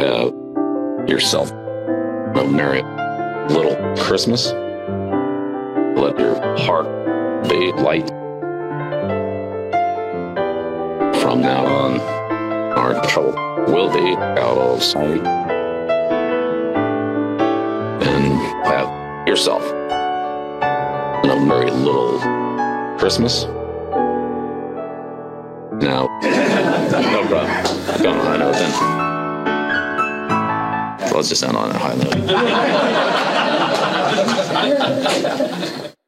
yourself a merry little Christmas. Let your heart be light. From now on, our trouble will be out of sight. And have yourself a merry little Christmas. Now, no problem. Go on a high note then. Let's just end on a high note.